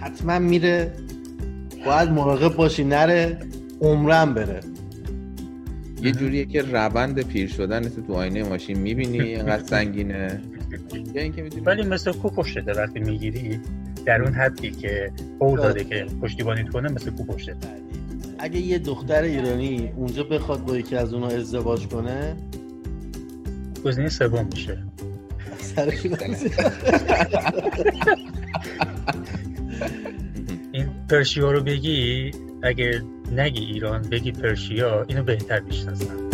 حتما میره. باید مراقب باشی نره عمرم بره. یه جوریه که روند پیر شدن تو آینه ماشین می‌بینی اینقدر سنگینه. ولی مثل کو پشته وقتی می‌گیری در اون حدی که قول داده که پشتیبانیت کنه مثل کو پشته اگه یه دختر ایرانی اونجا بخواد با یکی از اونها ازدواج کنه؟ گزینه سوم میشه. این پرشیا رو بگی اگه نگی ایران بگی پرشیا اینو بهتر می‌شناسن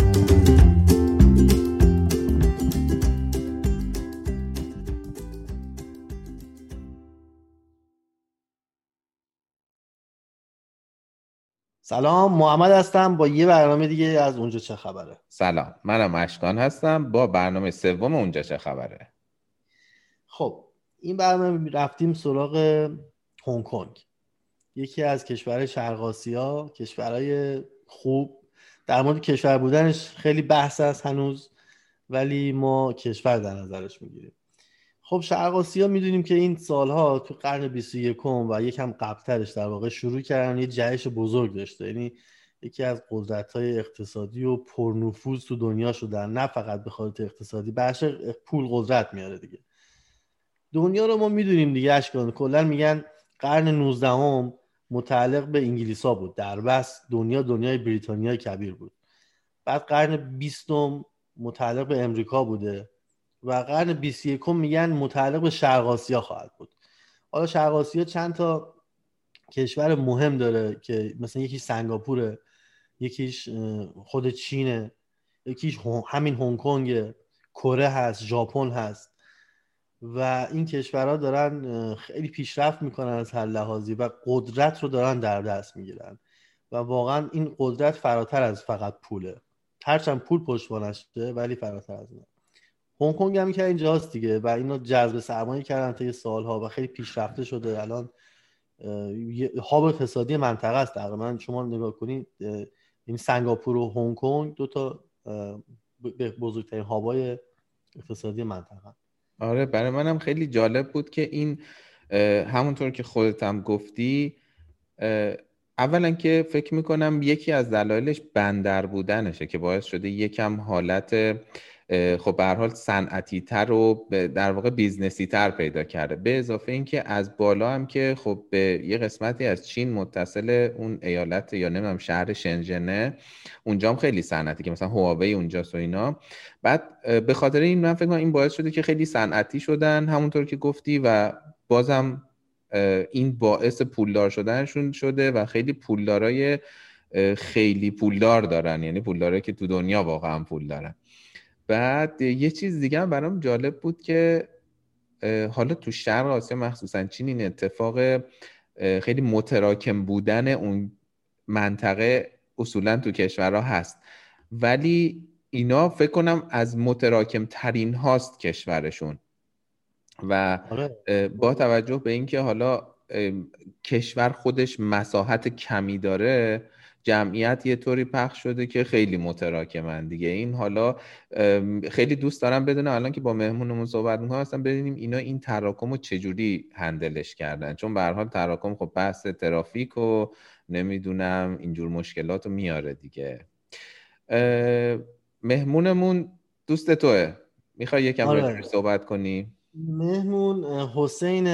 سلام محمد هستم. با یه برنامه دیگه از اونجا چه خبره؟ سلام منم اشکان هستم. با برنامه سوم اونجا چه خبره؟ خب این برنامه رفتیم سراغ هنگ کنگ. یکی از کشورهای شرق آسیا کشورهای خوب. در مورد کشور بودنش خیلی بحث است هنوز ولی ما کشور در نظرش می‌گیریم. خب شرق آسیا می‌دونیم که این سالها تو قرن 21 و یکم قبلترش در واقع شروع کردن یه جهش بزرگ داشته. یعنی یکی از قدرت های اقتصادی و پرنفوذ تو دنیا شدن نه فقط به خاطر اقتصادی بخش پول قدرت میاره دیگه. دنیا رو ما می‌دونیم دیگه اشکان. کلا میگن قرن 19 هم متعلق به انگلیس ها بود. در بس دنیا دنیای بریتانیا کبیر بود. بعد قرن 20 متعلق به امریکا بوده و قرن 21 میگن متعلق به شرق آسیا خواهد بود. حالا شرق آسیا چند تا کشور مهم داره که مثلا یکیش سنگاپوره یکیش خود چینه یکیش همین هنگ کنگ کره هست ژاپن هست. و این کشورها دارن خیلی پیشرفت می‌کنن از هر لحاظی و قدرت رو دارن در دست می‌گیرن. و واقعا این قدرت فراتر از فقط پوله. هرچند پول پشتوانشه ولی فراتر از اونه هنگ کنگ هم که اینجاست دیگه و اینو جذب سرمایه کردن تا سالها و خیلی پیشرفته شده. الان هاب اقتصادی منطقه است تقریبا شما نگاه کنید این سنگاپور و هنگ کنگ دو تا بزرگترین هابای اقتصادی منطقه. آره برای منم خیلی جالب بود که این همونطور که خودت هم گفتی اولا که فکر می‌کنم یکی از دلایلش بندر بودنشه که باعث شده یکم حالت خب به حال صنعتی تر و در واقع بیزنسی تر پیدا کرده. به اضافه اینکه از بالا هم که خب به یه قسمتی از چین متصل اون ایالت یا نمی‌دونم شهر شنژنه اونجا هم خیلی صنعتی که مثلا هواوی اونجاست و اینا. بعد به خاطر این من فکر این باعث شده که خیلی صنعتی شدن همونطور که گفتی و بازم این باعث پولدار شدنشون شده و خیلی پولدارای خیلی پولدار دارن. یعنی پولدارایی که تو دنیا واقعا پول دارن. بعد یه چیز دیگه هم برام جالب بود که حالا تو شرق آسیا مخصوصا چین این اتفاق خیلی متراکم بودن اون منطقه اصولا تو کشورها هست ولی اینا فکر کنم از متراکم ترین هاست کشورشون و آره. با توجه به اینکه حالا کشور خودش مساحت کمی داره جمعیت یه طوری پخش شده که خیلی متراکمن دیگه. این حالا خیلی دوست دارم بدونم الان که با مهمونمون صحبت می‌کنم اصلا ببینیم اینا این تراکم رو چجوری هندلش کردن. چون به حال تراکم خب بحث ترافیک و نمی‌دونم اینجور مشکلات رو میاره دیگه. مهمونمون دوست توه. می‌خوای یکم آره. صحبت کنی؟ مهمون حسین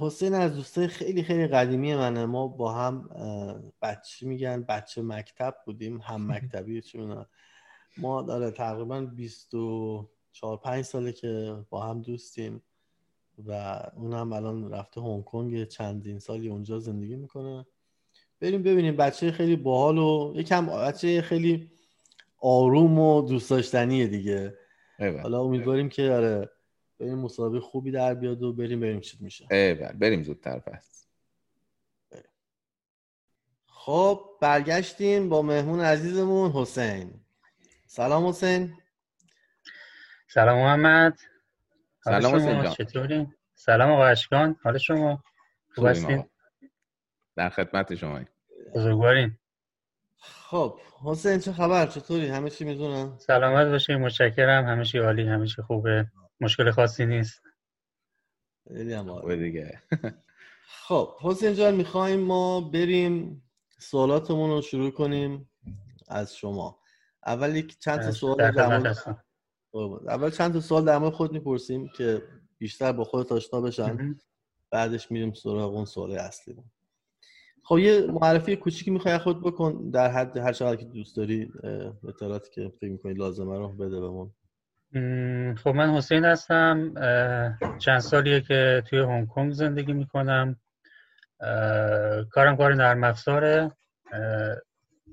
حسین از دوستای خیلی خیلی قدیمی منه. ما با هم بچه میگن؟ بچه مکتب بودیم هم مکتبی چون ما داره تقریبا 24 5 ساله که با هم دوستیم و اون هم الان رفته هنگ کنگ چندین سالی اونجا زندگی می‌کنه. بریم ببینیم بچه خیلی باحال و یکم بچه خیلی آروم و دوست داشتنیه دیگه. حالا امیدواریم که آره بریم مسابقه خوبی در بیاد و بریم بریم چی میشه. بله بریم زودتر پس. خب برگشتیم با مهمون عزیزمون حسین. سلام حسین. سلام محمد. سلام حسین چطوری؟ سلام آقا اشکان. حال شما؟ خوب هستین؟ در خدمت شما بزرگوارین خب حسین چه خبر؟ چطوری؟ همه چی می‌دونم سلامت باشی متشکرم. همه چی عالی همه چی خوبه. مشکل خاصی نیست. خیلی هم دیگه. خب حسین جان می‌خوایم ما بریم سوالاتمون رو شروع کنیم از شما. اول یک چند تا سوال در اول چند تا سوال در مورد خود می‌پرسیم که بیشتر با خودت آشنا بشن. بعدش میریم سراغ اون سوال اصلی خب یه معرفی کوچیکی می‌خوای خود بکن در حد هر چقدر که دوست داری اطلاعاتی که فکر می‌کنی لازمه رو بده بهمون. خب من حسین هستم چند سالیه که توی هنگ کنگ زندگی می‌کنم. کارم کار نرم افزاره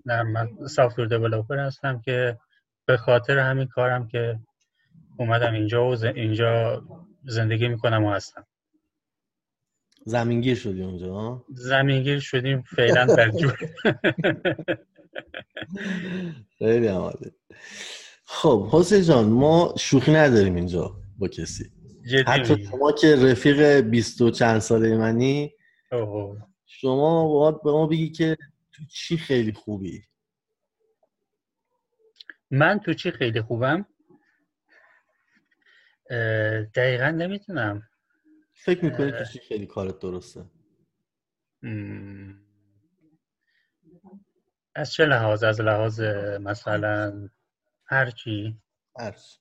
نرم سافتور دیولپر هستم که به خاطر همین کارم که اومدم اینجا و اینجا زندگی می‌کنم و هستم. زمینگیر شدی اونجا؟ زمینگیر شدیم فعلا برجور خیلی عماله خب حسین جان ما شوخی نداریم اینجا با کسی. حتی شما که رفیق بیست و چند ساله منی شما باید به ما بگی که تو چی خیلی خوبی؟ من تو چی خیلی خوبم؟ دقیقا نمی‌تونم. فکر می‌کنی تو چی خیلی کارت درسته؟ از چه لحاظ؟ از لحاظ مثلا هرچی. هرچی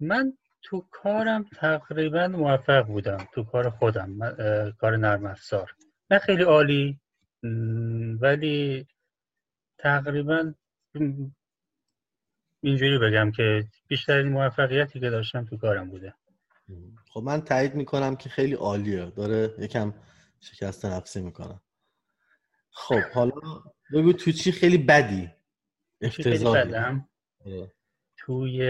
من تو کارم تقریبا موفق بودم تو کار خودم کار نرم افزار. نه خیلی عالی ولی تقریبا اینجوری بگم که بیشترین موفقیتی که داشتم تو کارم بوده. خب من تایید می‌کنم که خیلی عالیه. داره یکم شکست نفسی می‌کنم خب حالا بگو تو چی خیلی بدی؟ توی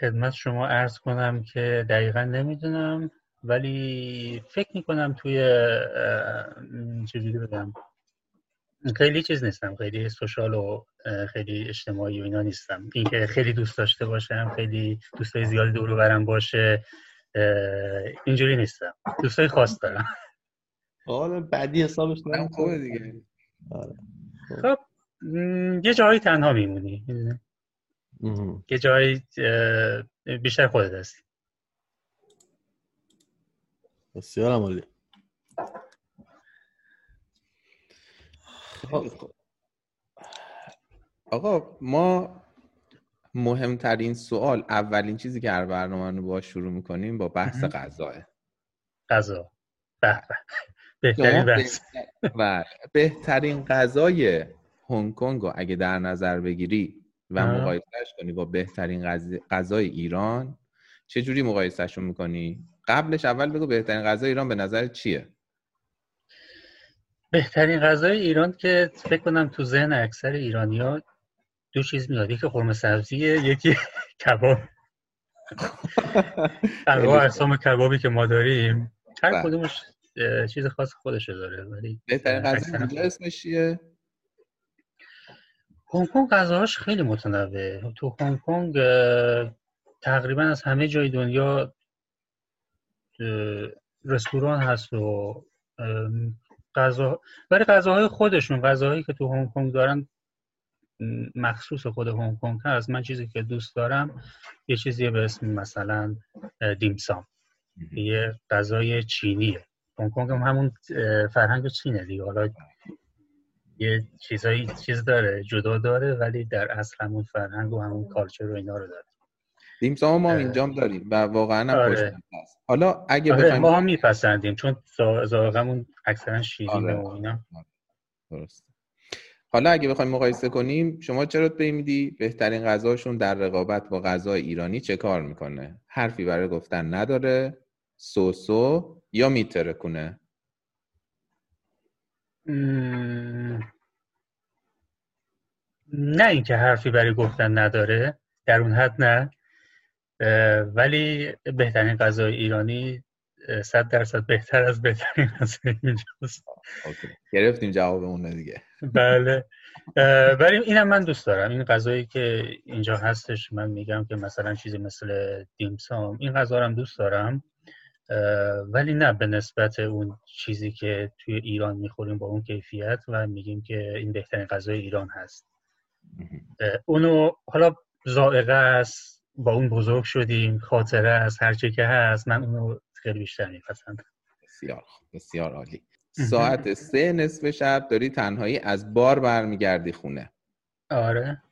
خدمت شما ارز کنم که دقیقا نمی‌دونم ولی فکر می‌کنم توی چجوری بگم؟ خیلی چیز نیستم خیلی سوشال و خیلی اجتماعی و اینا نیستم. اینکه خیلی دوست داشته باشم خیلی دوستای زیادی دور برم باشه اینجوری نیستم. دوستای خاص دارم. حالا بعدی حسابش خوبه دیگه. آره. خب یه جایی تنها میمونی. یه جایی بیشتر خودت هستی. بسیار عمالی آقا ما مهمترین سوال اولین چیزی که هر برنامه رو با شروع می‌کنیم با بحث غذاه. غذا. بهترین و بهترین غذای هنگ کنگ رو اگه در نظر بگیری و مقایسهش کنی با بهترین غذای ایران چه جوری مقایسهش می‌کنی؟ قبلش اول بگو بهترین غذای ایران به نظر چیه؟ بهترین غذای ایران که فکر کنم تو ذهن اکثر ایرانیا دو چیز میاد یکی قرمه سبزیه یکی کباب. انواع اقسام کبابی که ما داریم. هر بله. کدومش چیز خاص خودش داره ولی بهترین غذا اینجا اسمش چیه؟ هنگ کنگ غذاهاش خیلی متنوع تو هنگ کنگ تقریبا از همه جای دنیا رستوران هست و غذا ولی غذاهای خودشون غذاهایی که تو هنگ کنگ دارن مخصوص خود هنگ کنگ هست. من چیزی که دوست دارم یه چیزی به اسم مثلا دیمسام یه غذای چینیه. هنگ کنگ هم همون فرهنگ چینه دیگه. حالا یه چیزایی چیز داره جدا داره ولی در اصل همون فرهنگ و همون کالچر و اینا رو داره. دیمسام ما اینجا داریم و واقعا هم آره. حالا اگه آره بخوایم... ما هم میپسندیم چون ذائقمون اکثرا شیرینه آره. و اینا. درست حالا اگه بخوایم مقایسه کنیم شما چرا به میدی بهترین غذاشون در رقابت با غذای ایرانی چه کار می‌کنه؟ حرفی برای گفتن نداره. سوسو یا میترکونه نه اینکه حرفی برای گفتن نداره در اون حد نه. ولی بهترین غذای ایرانی صد درصد بهتر از بهترین غذای اینجاست. گرفتیم جواب دیگه. بله. ولی اینم من دوست دارم. این غذایی که اینجا هستش من میگم که مثلا چیزی مثل دیمسام این غذا هم دوست دارم. ولی نه به نسبت اون چیزی که توی ایران می‌خوریم با اون کیفیت و میگیم که این بهترین غذای ایران هست. اونو حالا زائقه است با اون بزرگ شدیم خاطره از هر چی که هست من اونو خیلی بیشتر میپسندم. بسیار بسیار عالی. ساعت سه نصف شب داری تنهایی از بار برمیگردی خونه. آره.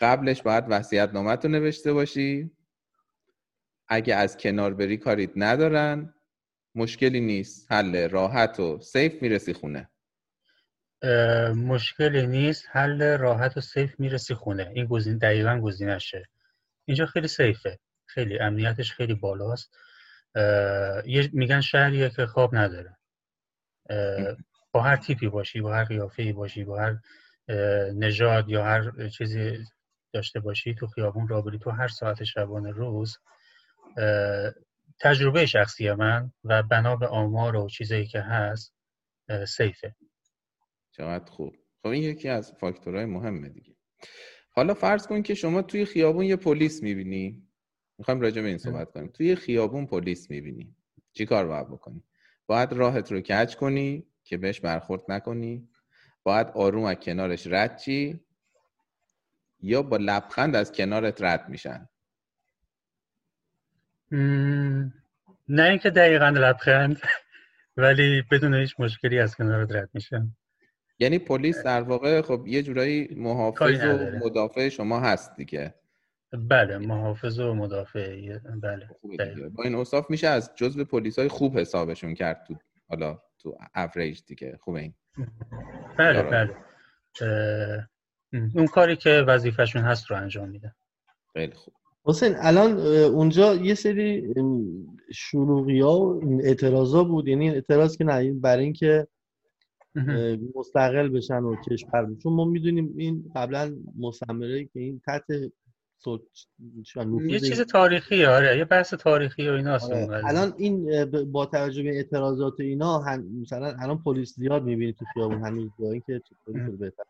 قبلش باید وسیعت نامت رو نوشته باشی. اگه از کنار بری کاریت ندارن مشکلی نیست. حل راحت و سیف می‌رسی خونه. مشکلی نیست. حل راحت و سیف می‌رسی خونه. این گزینه دقیقا گزینشه اینجا خیلی سیفه خیلی امنیتش خیلی بالاست. میگن شهریه که خواب نداره. با هر تیپی باشی با هر قیافه باشی با هر نژاد یا هر چیزی داشته باشی تو خیابون رابری تو هر ساعت شبانه روز تجربه شخصی من و بنا به آمار و چیزایی که هست سیفه. چقدر خوب. خب این یکی از فاکتورهای مهمه دیگه. حالا فرض کن که شما توی خیابون یه پلیس می‌بینی. می‌خوایم راجع به این صحبت کنیم. توی خیابون پلیس می‌بینی. چی کار باید بکنی؟ باید راهت رو کج کنی که بهش برخورد نکنی. باید آروم از کنارش رد چی؟ یا با لبخند از کنارت رد میشن. نه اینکه دقیقا لبخند ولی بدون هیچ مشکلی از کنارت رد میشن یعنی پلیس در واقع خب یه جورایی محافظ و مدافع شما هست دیگه. بله محافظ و مدافع. بله با این اصاف میشه از جزء پلیس های خوب حسابشون کرد تو حالا تو اوریج دیگه. خوبه این. بله بله. اون کاری که وظیفهشون هست رو انجام میده خیلی خوب. حسین الان اونجا یه سری شروعی ها و اعتراضا بود. یعنی اعتراض که نه برای اینکه مستقل بشن و کشور چون ما می‌دونیم این قبلا مستعمره که این تحت یه چیز تاریخی آره یه بحث تاریخی و اینا آره. الان این با توجه به اعتراضات اینا مثلا الان پلیس زیاد می‌بینی تو خیابون هنوز با اینکه پلیس بهتر.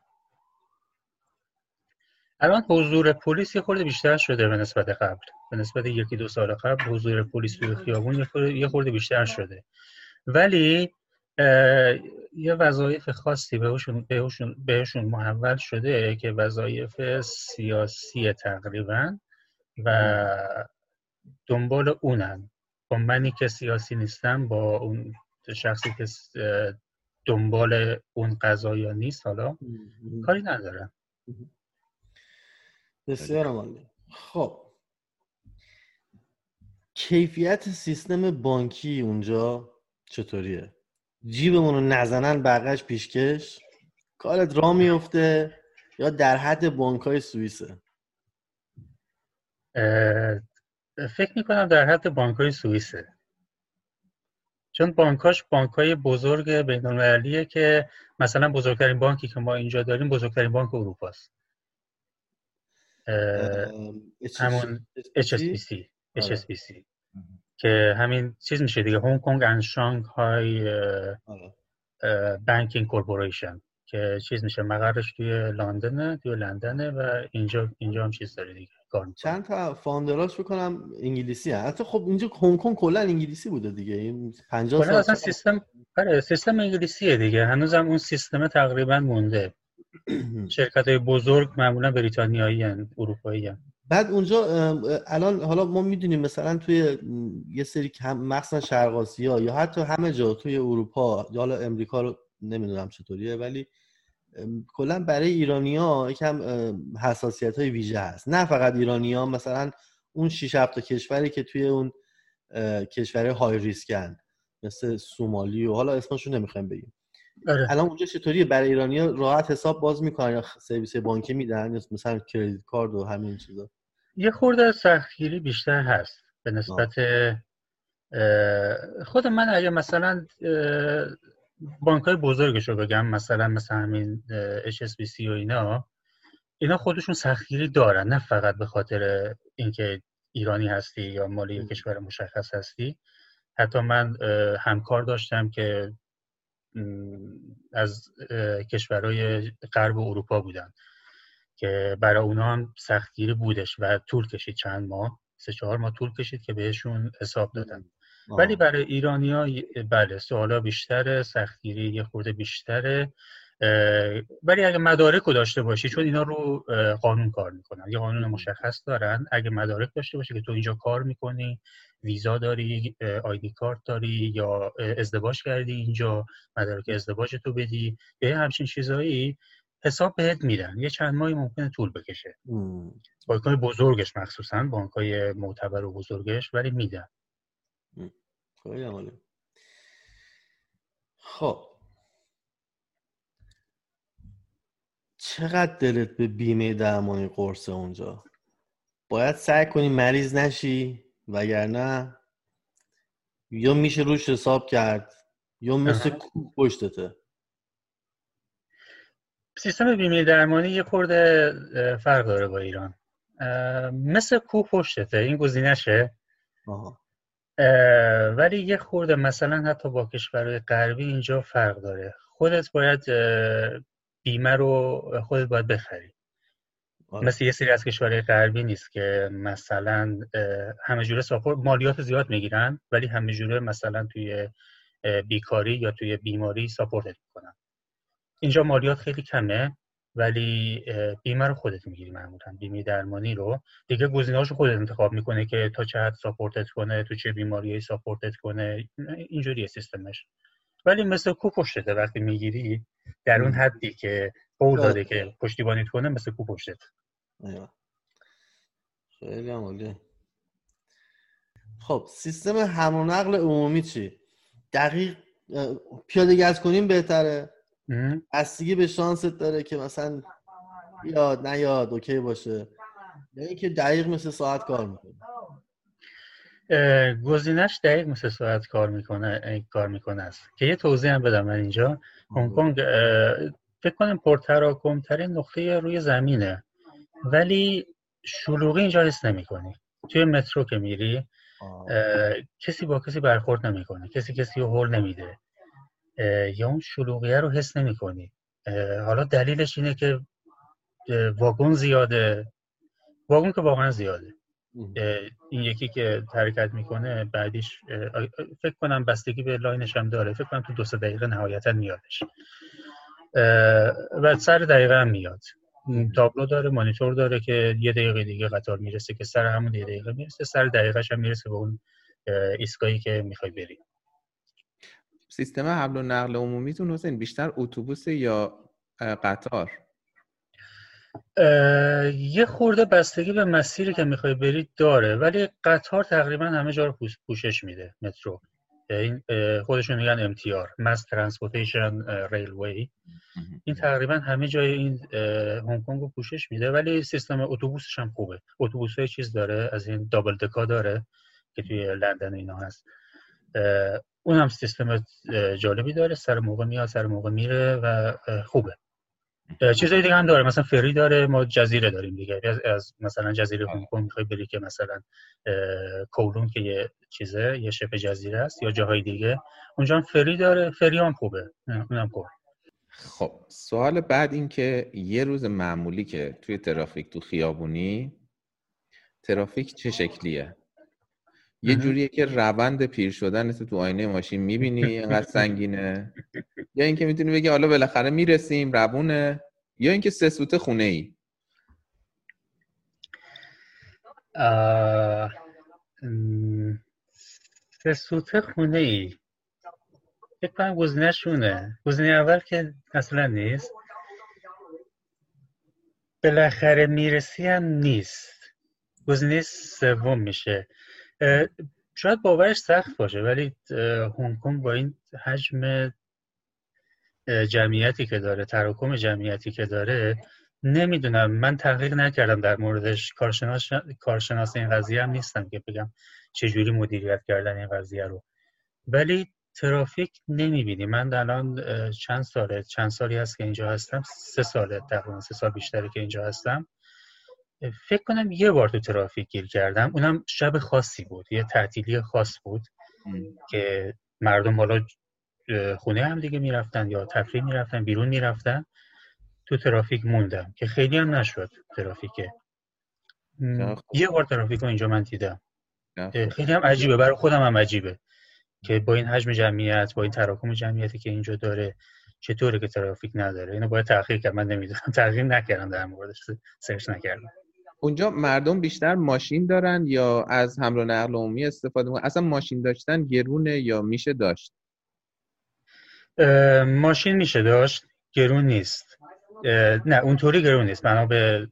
الان حضور پلیس یه خورده بیشتر شده به نسبت قبل. به نسبت یکی دو سال قبل حضور پلیس توی خیابون یه خورده بیشتر شده. ولی یه وظایف خاصی بهشون, بهشون, بهشون محول شده که وظایف سیاسی تقریبا و دنبال اونن. با منی که سیاسی نیستم با اون شخصی که دنبال اون قضایا نیست حالا کاری ندارم. بسیار مالی خب. کیفیت سیستم بانکی اونجا چطوریه؟ جیبمون رو نزنن بقیش پیشکش. کارت را میفته یا در حد بانک های سوئیسه فکر می‌کنم در حد بانک های سوئیسه. چون بانکاش بانک های بزرگ بین که مثلا بزرگترین بانکی که ما اینجا داریم بزرگترین بانک اروپا است همون HSBC HSBC که همین چیز میشه دیگه Hong Kong and Shanghai Banking Corporation که چیز میشه مقرش توی لندنه توی لندنه و اینجا اینجا هم چیز داره دیگه چند تا founder اش فکر کنم انگلیسی هست. حتی خب اینجا هنگ کنگ کلا انگلیسی بوده دیگه. این 50 سال اصلا سیستم آره سیستم انگلیسیه دیگه. هنوزم اون سیستم تقریبا مونده. شرکت های بزرگ معمولا بریتانیایی هن، اروپایی هن. بعد اونجا الان حالا ما می‌دونیم مثلا توی یه سری مخصوصا شرق آسیا یا حتی همه جا توی اروپا یا حالا امریکا رو نمی‌دونم چطوریه ولی کلا برای ایرانی ها یکم حساسیت های ویژه هست. نه فقط ایرانی ها مثلا اون 6 تا کشوری که توی اون کشور های ریسکن مثل سومالی و حالا اسمشون نمی‌خوایم بگیم. آره. الان اونجا چطوریه؟ برای ایرانی راحت حساب باز می‌کنن یا سرویس بانکی میدن یا مثلا کردیت کارت و همین چیزا؟ یه خورده سختگیری بیشتر هست به نسبت خود من اگه مثلا بانک های بزرگش رو بگم مثلا مثل همین HSBC و اینا اینا خودشون سختگیری دارن نه فقط به خاطر اینکه ایرانی هستی یا مالی کشور مشخص هستی. حتی من همکار داشتم که از کشورهای غرب اروپا بودن که برای اونا هم سختگیری بودش و طول کشید چند ماه سه چهار ماه طول کشید که بهشون حساب دادن. ولی برای ایرانی ها بله سوالا بیشتره سختگیری یه خورده بیشتره. ولی اگه مدارک رو داشته باشی چون اینا رو قانون کار می‌کنن. یه قانون مشخص دارن. اگه مدارک داشته باشی که تو اینجا کار می‌کنی ویزا داری آیدی کارت داری یا ازدواج کردی اینجا مدارک ازدواج تو بدی یا همچین چیزایی حساب بهت میدن. یه چند ماهی ممکنه طول بکشه. بانک های بزرگش مخصوصا بانک های معتبر و بزرگش ولی میدن. خب. چقدر دلت به بیمه درمانی قرصه اونجا؟ باید سعی کنی مریض نشی وگرنه یا میشه روش حساب کرد یا مثل کوه پشتته. سیستم بیمه درمانی یه خورده فرق داره با ایران. مثل کوه پشتته این گزینشه؟ ولی یه خورده مثلا حتی با کشورهای غربی اینجا فرق داره. خودت باید بیمه رو خودت باید بخری. آره. مثل یه سری از کشورهای غربی نیست که مثلا همه جوره support مالیات زیاد می‌گیرن ولی همه جوره مثلا توی بیکاری یا توی بیماری support ت می‌کنن. اینجا مالیات خیلی کمه ولی بیمه رو خودت می‌گیری معمولا. بیمه درمانی رو. دیگه گزینه‌هاشو خودت انتخاب می‌کنه که تا چه حد support ت کنه تو چه بیماریایی support ت کنه. اینجوری سیستمش. ولی مثل کو پشتته وقتی می‌گیری در اون حدی که قول داده که پشتیبانیت کنه مثل کو پشتت خیلی عمالی خب سیستم حمل نقل عمومی چی؟ دقیق پیاده گز کنیم بهتره؟ بستگی به شانست داره که مثلا یاد نیاد اوکی باشه. یعنی که دقیق مثل ساعت کار می‌کنه. گزینش دقیق مثل ساعت کار می‌کنه کار می‌کنه است. که یه توضیح هم بدم من اینجا. هنگ کنگ فکر کنم پرتراکم ترین نقطه روی زمینه. ولی شلوغی اینجا حس نمی‌کنی. توی مترو که میری کسی با کسی برخورد نمی‌کنه کسی کسی رو هول نمیده. یا اون شلوغیه رو حس نمی کنی حالا دلیلش اینه که واگن زیاده. واگن که واقعا زیاده. این یکی که حرکت می‌کنه بعدیش فکر کنم بستگی به لاینش هم داره. فکر کنم تو دو سه دقیقه نهایتا میادش. و سر دقیقه هم میاد. تابلو داره مانیتور داره که یه دقیقه دیگه قطار می‌رسه که سر همون یه دقیقه می‌رسه. سر دقیقهش هم می‌رسه به اون ایستگاهی که می‌خوای بری. سیستم حمل و نقل عمومیتون حسین بیشتر اتوبوس یا قطار؟ یه خورده بستگی به مسیری که می‌خوای برید داره ولی قطار تقریبا همه جا رو پوشش میده مترو. این خودشون میگن MTR Mass Transportation Railway این تقریبا همه جای این هنگ کنگ رو پوشش میده ولی سیستم اتوبوسش هم خوبه. اتوبوس های چیز داره از این double decker داره که توی لندن اینا هست. اون هم سیستم جالبی داره سر موقع میاد سر موقع میره و خوبه. چیزایی دیگه هم داره. مثلا فری داره ما جزیره داریم دیگه. از مثلا جزیره هنگ کنگ می‌خوای بری که مثلا کولون که یه چیزه یه شبه جزیره است یا جاهای دیگه. اونجا هم فری داره. فری هم خوبه. اونم خوبه خب سوال بعد این که یه روز معمولی که توی ترافیک تو خیابونی ترافیک چه شکلیه؟ یه جوریه که روند پیر شدن تو آینه ماشین می‌بینی اینقدر سنگینه. یا اینکه می‌تونی بگی حالا بالاخره می‌رسیم روونه. یا اینکه سه سوته خونه ای سه سوته خونه ای فکر کنم گزینه شونه گزینه اول که اصلا نیست. بالاخره می‌رسی هم نیست. گزینه سوم میشه. شاید باورش سخت باشه ولی هنگ کنگ با این حجم جمعیتی که داره تراکم جمعیتی که داره نمی‌دونم. من تحقیق نکردم در موردش. کارشناس کارشناس این قضیه هم نیستم که بگم چجوری مدیریت کردن این قضیه رو. ولی ترافیک نمی‌بینی. من الان چند ساله چند سالی هست که اینجا هستم؟ سه ساله تقریبا سه سال بیشتره که اینجا هستم. فکر کنم یه بار تو ترافیک گیر کردم. اونم شب خاصی بود یه تعطیلی خاص بود که مردم حالا خونه هم دیگه می‌رفتن یا تفریح می‌رفتن بیرون می‌رفتن. تو ترافیک موندم که خیلی هم نشد ترافیکه یه بار ترافیک رو اینجا من دیدم. خیلی هم عجیبه برای خودم هم عجیبه که با این حجم جمعیت با این تراکم جمعیتی که اینجا داره چطوره که ترافیک نداره؟ اینو باید تحقیق کرد. من نمی‌دونم. تحقیق نکردم در موردش سرچ نکردم. اونجا مردم بیشتر ماشین دارن یا از حمل و نقل عمومی استفاده می‌کنن؟ اصلا ماشین داشتن گرونه یا میشه داشت؟ ماشین میشه داشت گرون نیست. نه اونطوری گرون نیست. بنا به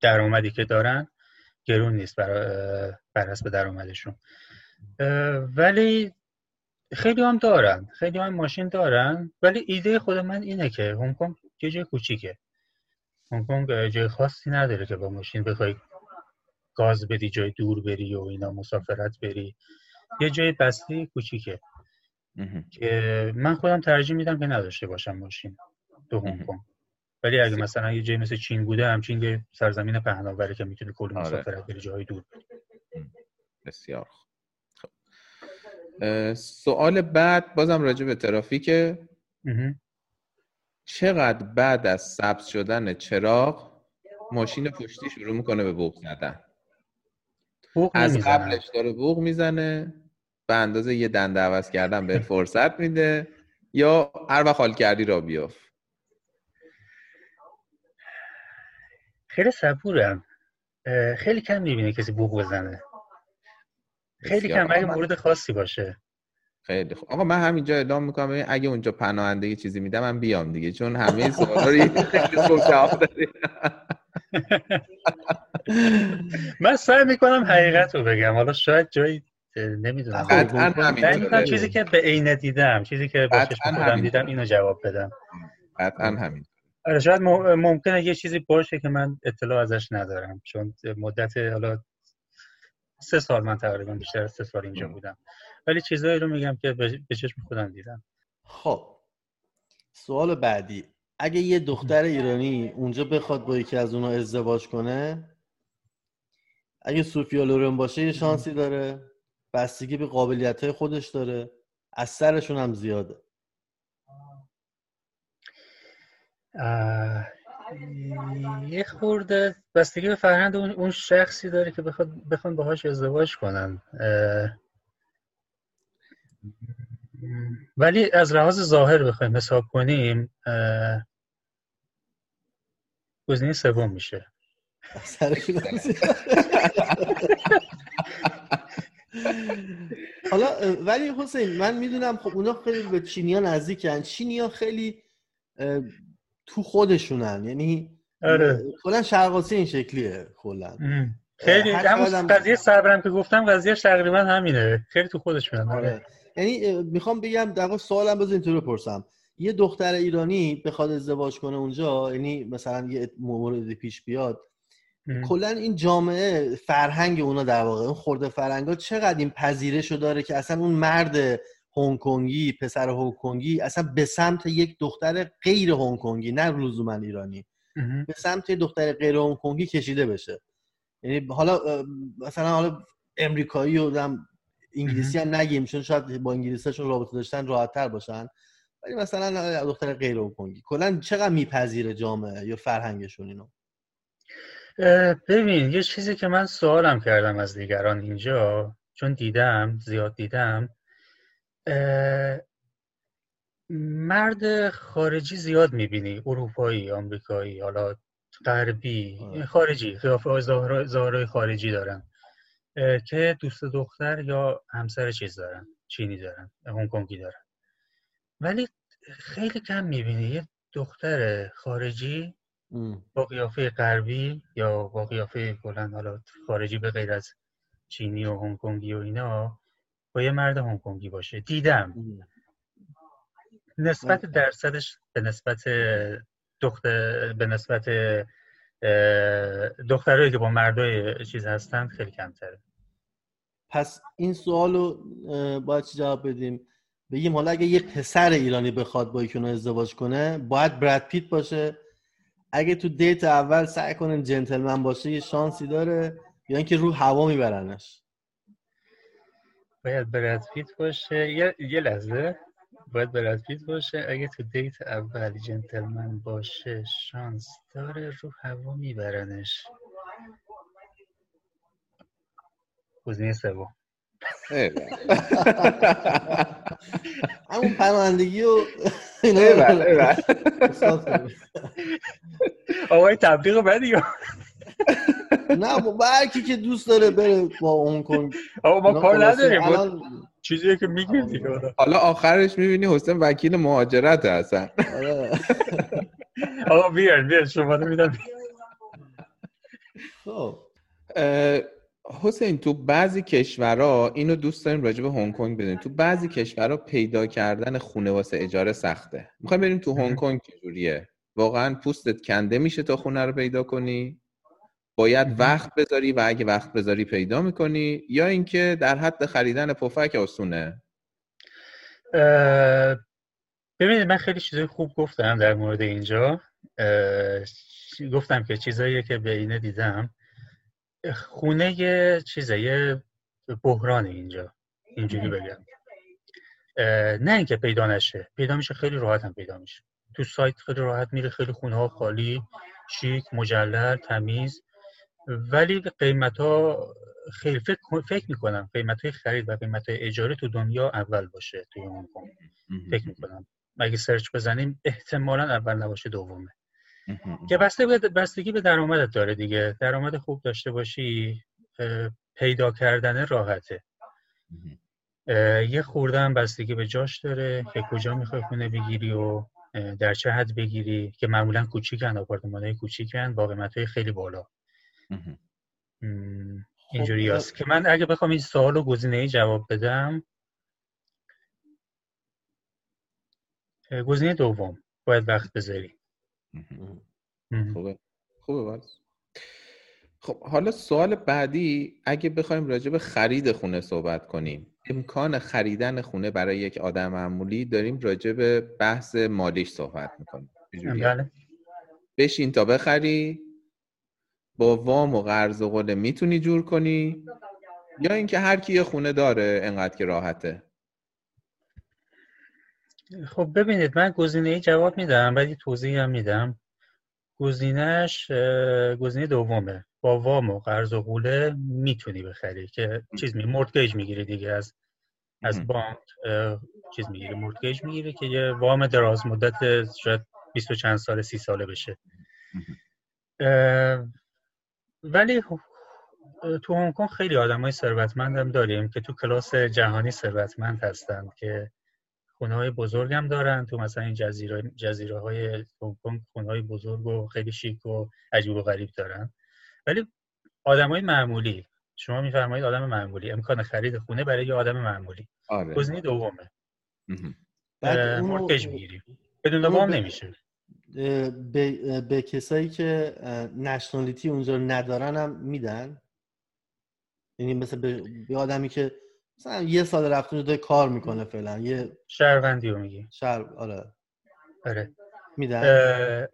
درآمدی که دارن گرون نیست برای بر حسب درآمدشون. ولی خیلی هم دارن. خیلی هم ماشین دارن. ولی ایده خود من اینه که هنگ کنگ یه جای کوچیکه. هنگ کنگ جای خاصی نداره که با ماشین بخوای گاز بدی جای دور بری و اینا مسافرت بری. یه جای بسته کوچیکه که من خودم ترجیح میدم که نداشته باشم ماشین تو هنگ کنگ. ولی اگه مثلا یه جای مثل چین بوده همچین یه سرزمین پهناوری که می‌تونی کلی آره. مسافرت بری جای دور بری. بسیار خب. سوال بعد بازم راجع به ترافیک چقدر بعد از سبز شدن چراغ ماشین پشتی شروع می‌کنه به بوق زدن؟ از قبلش داره بوق می‌زنه به اندازه یه دنده عوض کردن به فرصت میده یا هر وقت حال کردی را بیاف خیلی صبورم خیلی کم می‌بینه کسی بوق بزنه. خیلی کم اگه مورد خاصی باشه. خیلی خوب. آقا من همینجا اعلام می‌کنم. اگه اونجا پناهندگی چیزی میدم من بیام دیگه چون همه سوالا رو خیلی خوب جواب من سعی می‌کنم حقیقت رو بگم. حالا شاید جایی نمی‌دونم. قطعا چیزی که به عینه دیدم چیزی که به چشم خودم دیدم اینو جواب بدم. قطعا همین آره شاید ممکنه یه چیزی باشه که من اطلاع ازش ندارم چون مدت حالا سه سال من تقریبا بیشتر سه سال اینجا بودم. ولی چیزایی رو میگم که به چشم خودم دیدم. خب. سوال بعدی. اگه یه دختر ایرانی اونجا بخواد با یکی از اونا ازدواج کنه اگه سوفیا لورن باشه یه شانسی داره. بستگی به قابلیت های خودش داره. از سرشون هم زیاده. یه خورده بستگی به فرهنگ اون, اون شخصی داره که بخواد بخوان باهاش ازدواج کنن. ولی از لحاظ ظاهر بخوایم حساب کنیم گزینه سوم میشه. حالا ولی حسین من می‌دونم خب اونا خیلی به چینیا نزدیکن. چینیا خیلی تو خودشونن. یعنی آره. کلا شرق این شکلیه کلا. خیلی همون قضیه صبرم که گفتم قضیه تقریبا همینه. خیلی تو خودشونن. آره. آره. یعنی می‌خوام بگم در سوالم بذار اینطوری بپرسم. یه دختر ایرانی بخواد ازدواج کنه اونجا یعنی مثلا یه مورد پیش بیاد کلا این جامعه فرهنگ اونا در واقع اون خورده فرهنگا چقدر این پذیرشو داره که اصلا اون مرد هنگ کنگی پسر هنگ کنگی اصلا به سمت یک دختر غیر هنگ کنگی نه لزوما ایرانی. به سمت دختر غیر هنگ کنگی کشیده بشه. یعنی حالا مثلا حالا امریکایی و انگلیسی هم نگیم چون شاید با انگلیسیشون رابطه داشتن راحت تر باشن. ولی مثلا دختر غیر هنگ کنگی کلا چقدر میپذیره جامعه یا فرهنگشون اینو؟ ببین یه چیزی که من سوالم کردم از دیگران اینجا چون دیدم زیاد دیدم مرد خارجی زیاد می‌بینی اروپایی آمریکایی حالا غربی آره. خارجی قیافه ظاهرهای خارجی دارن که دوست دختر یا همسر چیز دارن چینی دارن هنگ دارن ولی خیلی کم می‌بینی یه دختر خارجی با قیافه غربی یا با قیافه کلا حالا خارجی به غیر از چینی و هنگ و اینا با یه مرد هنگ باشه. دیدم. نسبت درصدش به نسبت دختر به نسبت دخترایی که با مردای چیز هستن خیلی کمتره. پس این سوال رو باید چی جواب بدیم؟ بگیم حالا اگه یه پسر ایرانی بخواد با یکی ازدواج کنه باید براد پیت باشه. اگه تو دیت اول سعی کنن جنتلمن باشه یه شانسی داره یا اینکه رو هوا میبرنش. باید براد پیت باشه. یه, یه لحظه. باید براد پیت باشه. اگه تو دیت اول جنتلمن باشه شانس داره رو هوا میبرنش. گزینه سوم. همون پناهندگی و آقای تبلیغ بدی نه با هر که دوست داره بره با اون کن آقا ما کار نداریم. چیزی که میگیم دیگه. حالا آخرش می‌بینی حسین وکیل مهاجرت هستن. آره. آقا بیار بیار شما میدم. خب. حسین تو بعضی کشورها اینو دوست داریم راجع به هنگ کنگ بدونیم. تو بعضی کشورها پیدا کردن خونه واسه اجاره سخته. می‌خوایم بریم تو هنگ کنگ چجوریه؟ واقعا پوستت کنده میشه تا خونه رو پیدا کنی؟ باید وقت بذاری و اگه وقت بذاری پیدا می‌کنی یا اینکه در حد خریدن پفک آسونه؟ ببینید من خیلی چیزای خوب گفتم در مورد اینجا. گفتم که چیزایی که به اینه دیدم. خونه یه چیزه یه بحران اینجا اینجوری بگم. نه اینکه پیدا نشه پیدا میشه خیلی راحت هم پیدا میشه. تو سایت خیلی راحت میره خیلی خونه ها خالی شیک مجلل تمیز. ولی قیمت ها خیلی فکر, فکر می‌کنم قیمت های خرید و قیمت های اجاره تو دنیا اول باشه توی هنگ فکر می‌کنم. اگه سرچ بزنیم احتمالا اول نباشه دومه. که بستگی به درآمدت داره دیگه. درآمد خوب داشته باشی پیدا کردن راحته. یه خورده هم بستگی به جاش داره که کجا می‌خوای خونه بگیری و در چه حد بگیری که معمولا کوچیکن آپارتمان های کوچیکن با قیمت های خیلی بالا. اینجوری خب هست که من اگه بخوام این سوال و گزینه ای جواب بدم گزینه دوم. باید وقت بذاری. خوبه. خوبه خب حالا سوال بعدی اگه بخوایم راجع به خرید خونه صحبت کنیم. امکان خریدن خونه برای یک آدم معمولی داریم راجع به بحث مالیش صحبت می‌کنیم. بله. بشین تا بخری. با وام و قرض و قله می‌تونی جور کنی؟ یا اینکه هر کی یه خونه داره انقدر که راحته؟ خب ببینید من گزینه جواب میدم بعد توضیح هم میدم. گزینهش گزینه دومه. با وام و قرض و قوله می‌تونی بخری که چیز می مورتگیج می‌گیری دیگه. از از بانک چیز می‌گیری مورتگیج می‌گیری که یه وام دراز مدت شاید 20 و چند سال سی ساله بشه. ولی تو هنگ کنگ خیلی آدمای ثروتمند هم داریم که تو کلاس جهانی ثروتمند هستند که خونه های بزرگ هم دارن تو مثلا این جزیره, جزیره های هنگ کنگ خونه های بزرگ و خیلی شیک و عجیب و غریب دارن. ولی های معمولی شما میفرمایید آدم معمولی امکان خرید خونه برای یه آدم معمولی. آره. گزینه دومه. مورتگیج می‌گیریم. بدون وام نمیشه. به, به کسایی که نشنالیتی اونجا ندارن هم میدن؟ یعنی مثل به, آدمی که مثلا یه سال رفته اونجا کار می‌کنه فعلا یه شهروندی رو میگی. شهر آره. آره. میدن؟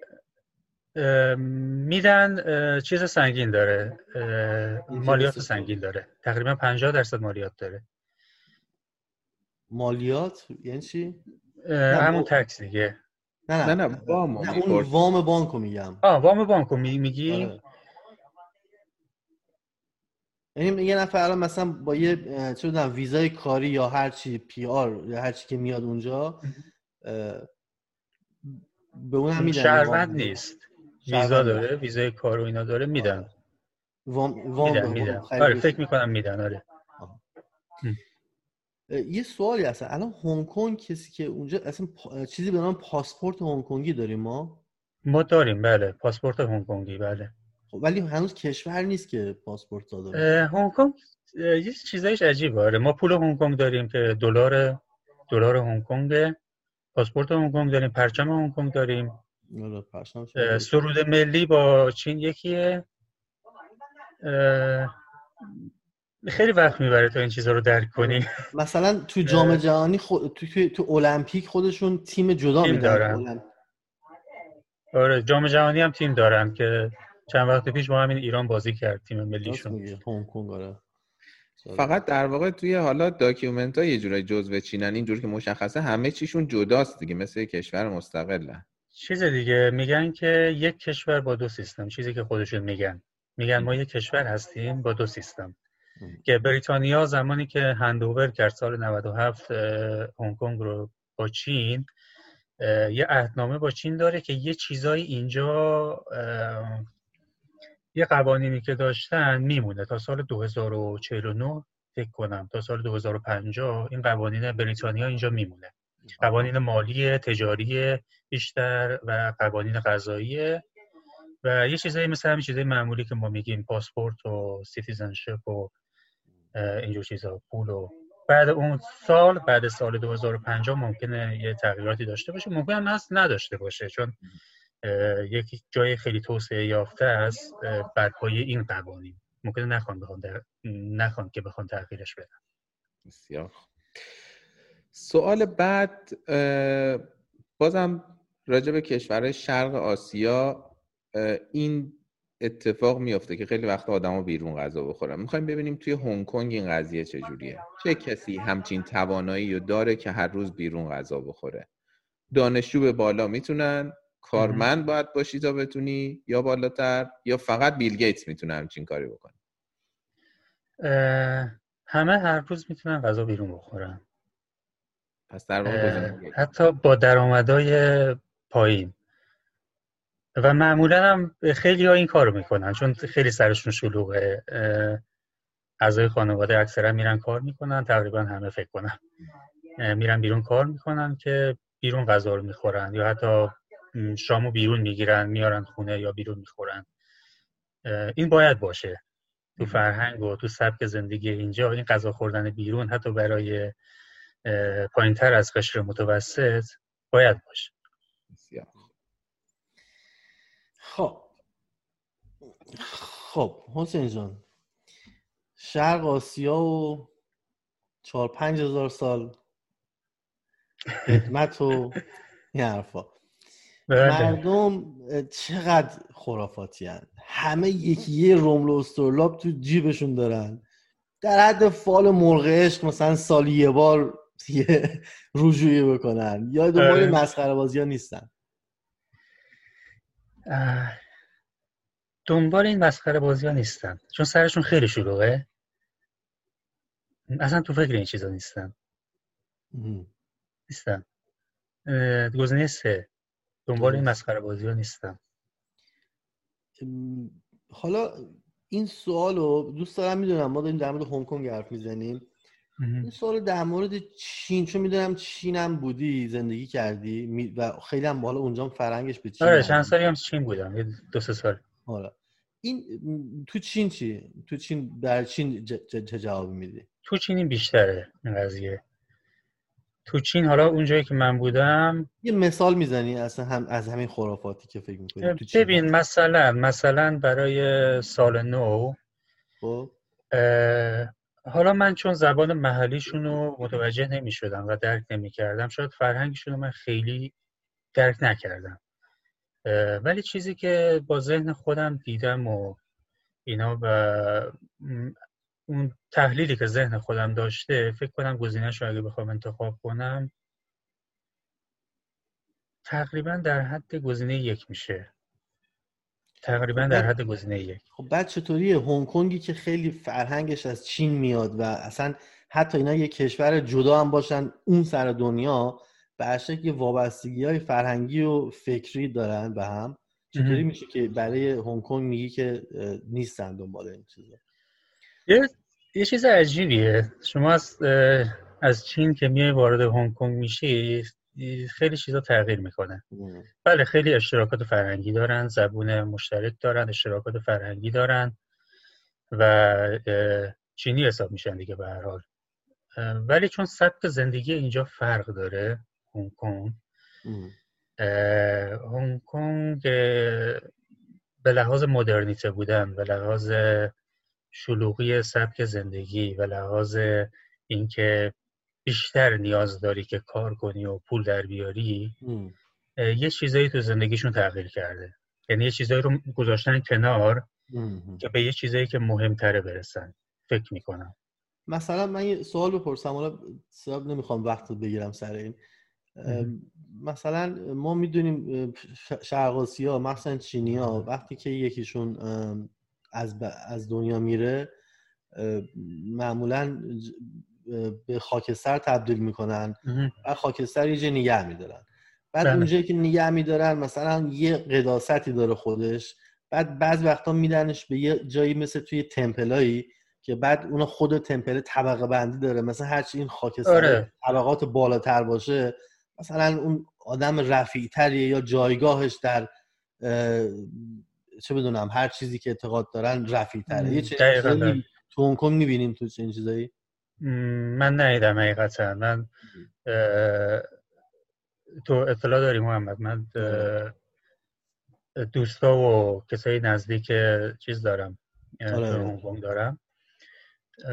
میدن چیز سنگین داره مالیات سنگین داره. تقریبا 50 درصد مالیات داره. مالیات؟ یعنی چی؟ همون تکس دیگه. نه نه نه, وام نه اون وام بانکو میگم. آه وام بانکو میگی؟ آره. یعنی یه نفر الان مثلا با یه چه ویزای کاری یا هر چی پی آر یا هر چی که میاد اونجا به اون هم میدن شهروند نیست. ویزا داره ویزای کار و اینا داره میدن. وام وام میدن, میدن. آره فکر می‌کنم میدن آره. یه سوالی هست الان هنگ کنگ کسی که اونجا اصلا چیزی به نام پاسپورت هنگ کنگی داریم ما ما داریم بله پاسپورت هنگ کنگی بله خب ولی هنوز کشور نیست که پاسپورت داده هنگ کنگ یه چیزایش عجیبه آره ما پول هنگ کنگ داریم که دلار دلار هنگ کنگ پاسپورت هنگ کنگ داریم پرچم هنگ کنگ داریم سرود ملی با چین یکیه خیلی وقت می‌بره تا این چیزها رو درک کنی. مثلا تو جام جهانی خود تو تو المپیک خودشون تیم جدا تیم دارن. آره جام جهانی هم تیم دارن که چند وقت پیش با همین ایران بازی کرد تیم ملیشون. آره. فقط در واقع توی حالا document ها یه جورای جزو چینن اینجور که مشخصه همه چیشون جداست دیگه مثل کشور مستقلن چیز دیگه میگن که یک کشور با دو سیستم چیزی که خودشون میگن. میگن ما یک کشور هستیم با دو سیستم. که بریتانیا زمانی که handover کرد سال 97 هنگ کنگ رو با چین یه عهدنامه با چین داره که یه چیزایی اینجا یه قوانینی که داشتن میمونه. تا سال 2049 فکر کنم تا سال 2050 این قوانین بریتانیا اینجا میمونه. قوانین مالی تجاری بیشتر و قوانین غذایی و یه چیزایی مثل همین چیزای معمولی که ما میگیم پاسپورت و citizenship و اینجور چیزا پول و بعد اون سال بعد سال 2050 ممکنه یه تغییراتی داشته باشه. ممکن هم نداشته باشه چون یک جای خیلی توسعه یافته است بر پایه این قوانین. ممکنه نخوان بخوان در... نخوان که بخوان تغییرش بدن. بسیار سوال بعد بازم راجع به کشورهای شرق آسیا این اتفاق میافته که خیلی وقت آدما بیرون غذا بخورن می‌خوایم ببینیم توی هنگ کنگ این قضیه چجوریه چه کسی همچین توانایی رو داره که هر روز بیرون غذا بخوره؟ دانشجو به بالا می‌تونن؟ کارمند باید باشی تا بتونی؟ یا بالاتر؟ یا فقط بیل گیتس می‌تونه همچین کاری بکنه؟ همه هر روز می‌تونن غذا بیرون بخورن. پس در حتی با درآمدهای پایین. و معمولا هم خیلی ها این کارو می‌کنن چون خیلی سرشون شلوغه اعضای خانواده اکثرا میرن کار می‌کنن تقریبا همه فکر کنن. میرن بیرون کار می‌کنن که بیرون غذا رو می‌خورن یا حتی شامو بیرون می‌گیرن میارن خونه یا بیرون می‌خورن. این باید باشه. تو فرهنگ و تو سبک زندگی اینجا این غذا خوردن بیرون حتی برای پایینتر از قشر متوسط باید باشه. خب خب حسین جان شرق آسیا و چهار پنج هزار سال خدمت و این حرفا بله. مردم چقدر خرافاتی هن. همه یکی یه رومل و استرلاب تو جیبشون دارن در حد فال مرغ عشق مثلا سالی یه بار یه رجوعی بکنن یا دنبال آره. مسخره بازی ها نیستن دنبال این مسخره بازی ها نیستن چون سرشون خیلی شلوغه. اصلا تو فکر این چیزا نیستن. نیستن. گزینه سه. دنبال این مسخره بازی ها نیستن حالا این سوال رو دوست دارم می‌دونم ما داریم در مورد هنگ کنگ حرف می‌زنیم. این سوال در مورد چین چون می‌دونم چینم بودی زندگی کردی و خیلی هم بالا اونجا فرنگش به چین آره چند سالی هم چین بودم دو سه سال. حالا این تو چین چی؟ تو چین در چین چه جوابی میدی؟ تو چین این بیشتره این قضیه. تو چین حالا اونجایی که من بودم یه مثال می‌زنی اصلا هم از همین خرافاتی که فکر می‌کنی ببین مثلا مثلا برای سال نو خب. حالا من چون زبان محلیشون رو متوجه نمی شدم و درک نمی کردم شاید فرهنگشون رو من خیلی درک نکردم. ولی چیزی که با ذهن خودم دیدم و اینا و اون تحلیلی که ذهن خودم داشته فکر کنم گزینش رو اگه بخوام انتخاب کنم تقریبا در حد گزینه یک میشه. تقریبا در حد گزینه یک. خب بعد چطوریه؟ هنگ کنگی که خیلی فرهنگش از چین میاد و اصلا حتی اینا یه کشور جدا هم باشن اون سر دنیا به یه وابستگی های فرهنگی و فکری دارن به هم. چطوری میشه که برای هنگ کنگ میگی که نیستن دنبال این چیزا؟ یه یه چیز عجیبیه. شما از از چین که میای وارد هنگ کنگ میشی خیلی چیزا تغییر می‌کنه. بله خیلی اشتراکات فرهنگی دارن زبون مشترک دارن اشتراکات فرهنگی دارن و چینی حساب میشن دیگه به هر حال. ولی چون سبک زندگی اینجا فرق داره هنگ کنگ هنگ کنگ به لحاظ مدرنیته بودن به لحاظ شلوغی سبک زندگی و لحاظ اینکه بیشتر نیاز داری که کار کنی و پول در بیاری یه چیزایی تو زندگیشون تغییر کرده. یعنی یه چیزایی رو گذاشتن کنار که به یه چیزایی که مهمتره برسن. فکر می‌کنم. مثلا من یه سوال بپرسم حالا سبب نمی‌خوام وقت بگیرم سر این. مثلا ما می‌دونیم شرق ها مثلا چینی ها وقتی که یکیشون از, از دنیا میره معمولا به خاکستر تبدیل می‌کنن و خاکستر یه جا نگه میدارن. بعد بله. اونجایی که نگه میدارن مثلا یه قداستی داره خودش. بعد بعض وقتا میدنش به یه جایی مثل توی تمپلایی که بعد اون خود تمپل طبقه بندی داره. مثلا هرچی این خاکستر آره. طبقات بالاتر باشه مثلا اون آدم رفیعتریه یا جایگاهش در چه بدونم هر چیزی که اعتقاد دارن رفیعتره. یه چیزی تو هنگ کنگ می‌بینیم تو چه چیزایی؟ من ندیدم حقیقتا. من تو اطلاع داری محمد؟ من دوستا و کسایی نزدیک چیز دارم آره. دارم.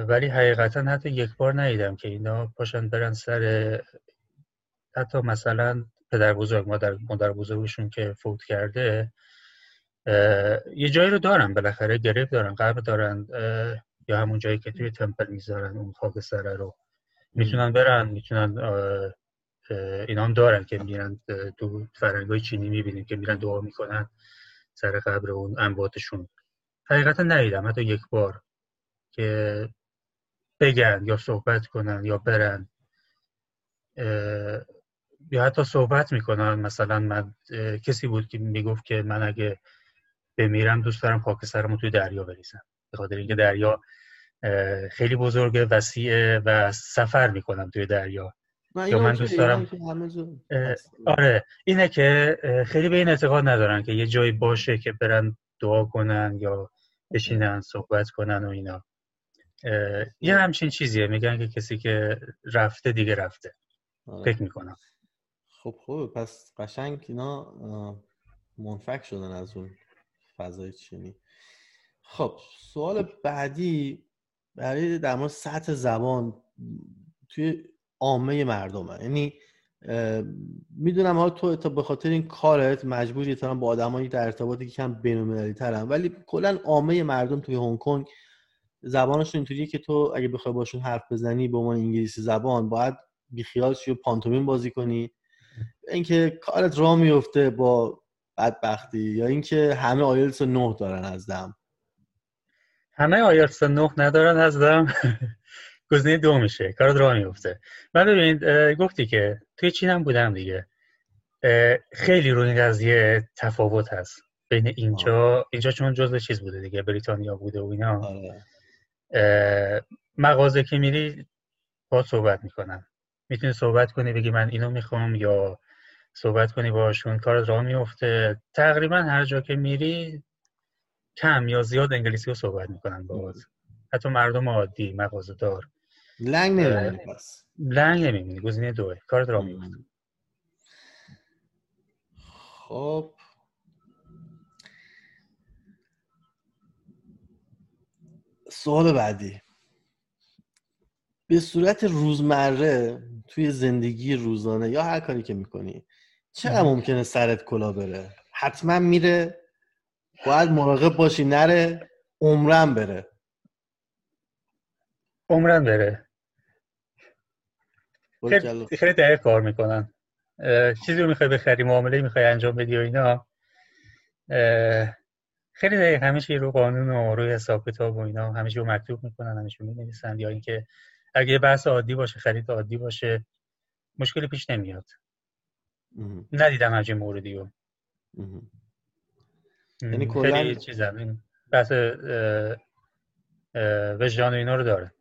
ولی حقیقتا حتی یک بار ندیدم که اینا پاشن برن سر حتی مثلا پدر بزرگ مادر, مادر بزرگشون که فوت کرده یه جایی رو دارن بالاخره گریب دارن قبر دارن یا همون جایی که توی تمپل می‌ذارن اون خاک سره رو. می‌تونن برن می‌تونن اینا هم دارن که میرن تو فرنگای چینی می‌بینیم که میرن دعا می‌کنن سر قبر اون انباتشون حقیقتا ندیدم حتی یک بار که بگن یا صحبت کنن یا برن. یا حتی صحبت می‌کنن. مثلا من کسی بود که می‌گفت که من اگه بمیرم دوست دارم خاک سرمو توی دریا بریزم. به خاطر اینکه دریا خیلی بزرگه وسیعه و سفر می‌کنم توی دریا. یا من دوست دارم آره اینه که خیلی به این اعتقاد ندارن که یه جایی باشه که برن دعا کنن یا بشینن صحبت کنن و اینا. یه همچین چیزیه. میگن که کسی که رفته دیگه رفته. آره. فکر می‌کنم. خب خوب پس قشنگ اینا منفک شدن از اون فضای چینی. خب سوال بعدی برای در مورد سطح زبان توی عامه مردمه. یعنی می‌دونم حالا تو تا به خاطر این کارت مجبوری تا با آدمایی در ارتباطی که کم بین‌المللی ترن ولی کلا عامه مردم توی هنگ کنگ زبانشون اینطوریه که تو اگه بخوای باشون حرف بزنی به عنوان انگلیسی زبان باید بیخیال شی و پانتومیم بازی کنی. اینکه کارت راه میفته با بدبختی یا اینکه همه آیلتس نه دارن از دم. همه آیلتس نه ندارن از دم گزینه دو میشه کارت راه میفته. من ببینید گفتی که توی چین هم بودم دیگه. خیلی روی این قضیه تفاوت هست بین اینجا. اینجا چون جزء چیز بوده دیگه بریتانیا بوده و اینا. آره. مغازه که میری با صحبت می‌کنن. می‌تونی صحبت کنی بگی من اینو می‌خوام یا صحبت کنی باشون کار راه میفته تقریبا هر جا که میری کم یا زیاد انگلیسی رو صحبت می‌کنن باز حتی مردم عادی مغازه دار لنگ نمی‌بینی پس. لنگ نمی‌بینی گزینه دوه. کارت راه میفته خب. سوال بعدی. به صورت روزمره توی زندگی روزانه یا هر کاری که می‌کنی چقدر ممکنه سرت کلا بره؟ حتما میره باید مراقب باشی نره عمرم بره. عمرم بره. خیلی, خیلی دقیق کار می‌کنن. چیزی رو می‌خوای بخری معامله می‌خوای انجام بدی و اینا. خیلی دقیق همیشه رو قانون و روی حساب کتاب و اینا همیشه رو مکتوب می‌کنن همیشه می نویسن یا اینکه اگه بحث عادی باشه خرید عادی باشه مشکلی پیش نمیاد. ندیدم همچین موردی رو. یعنی خیلی چیزم این بحث وجدان اینا رو داره.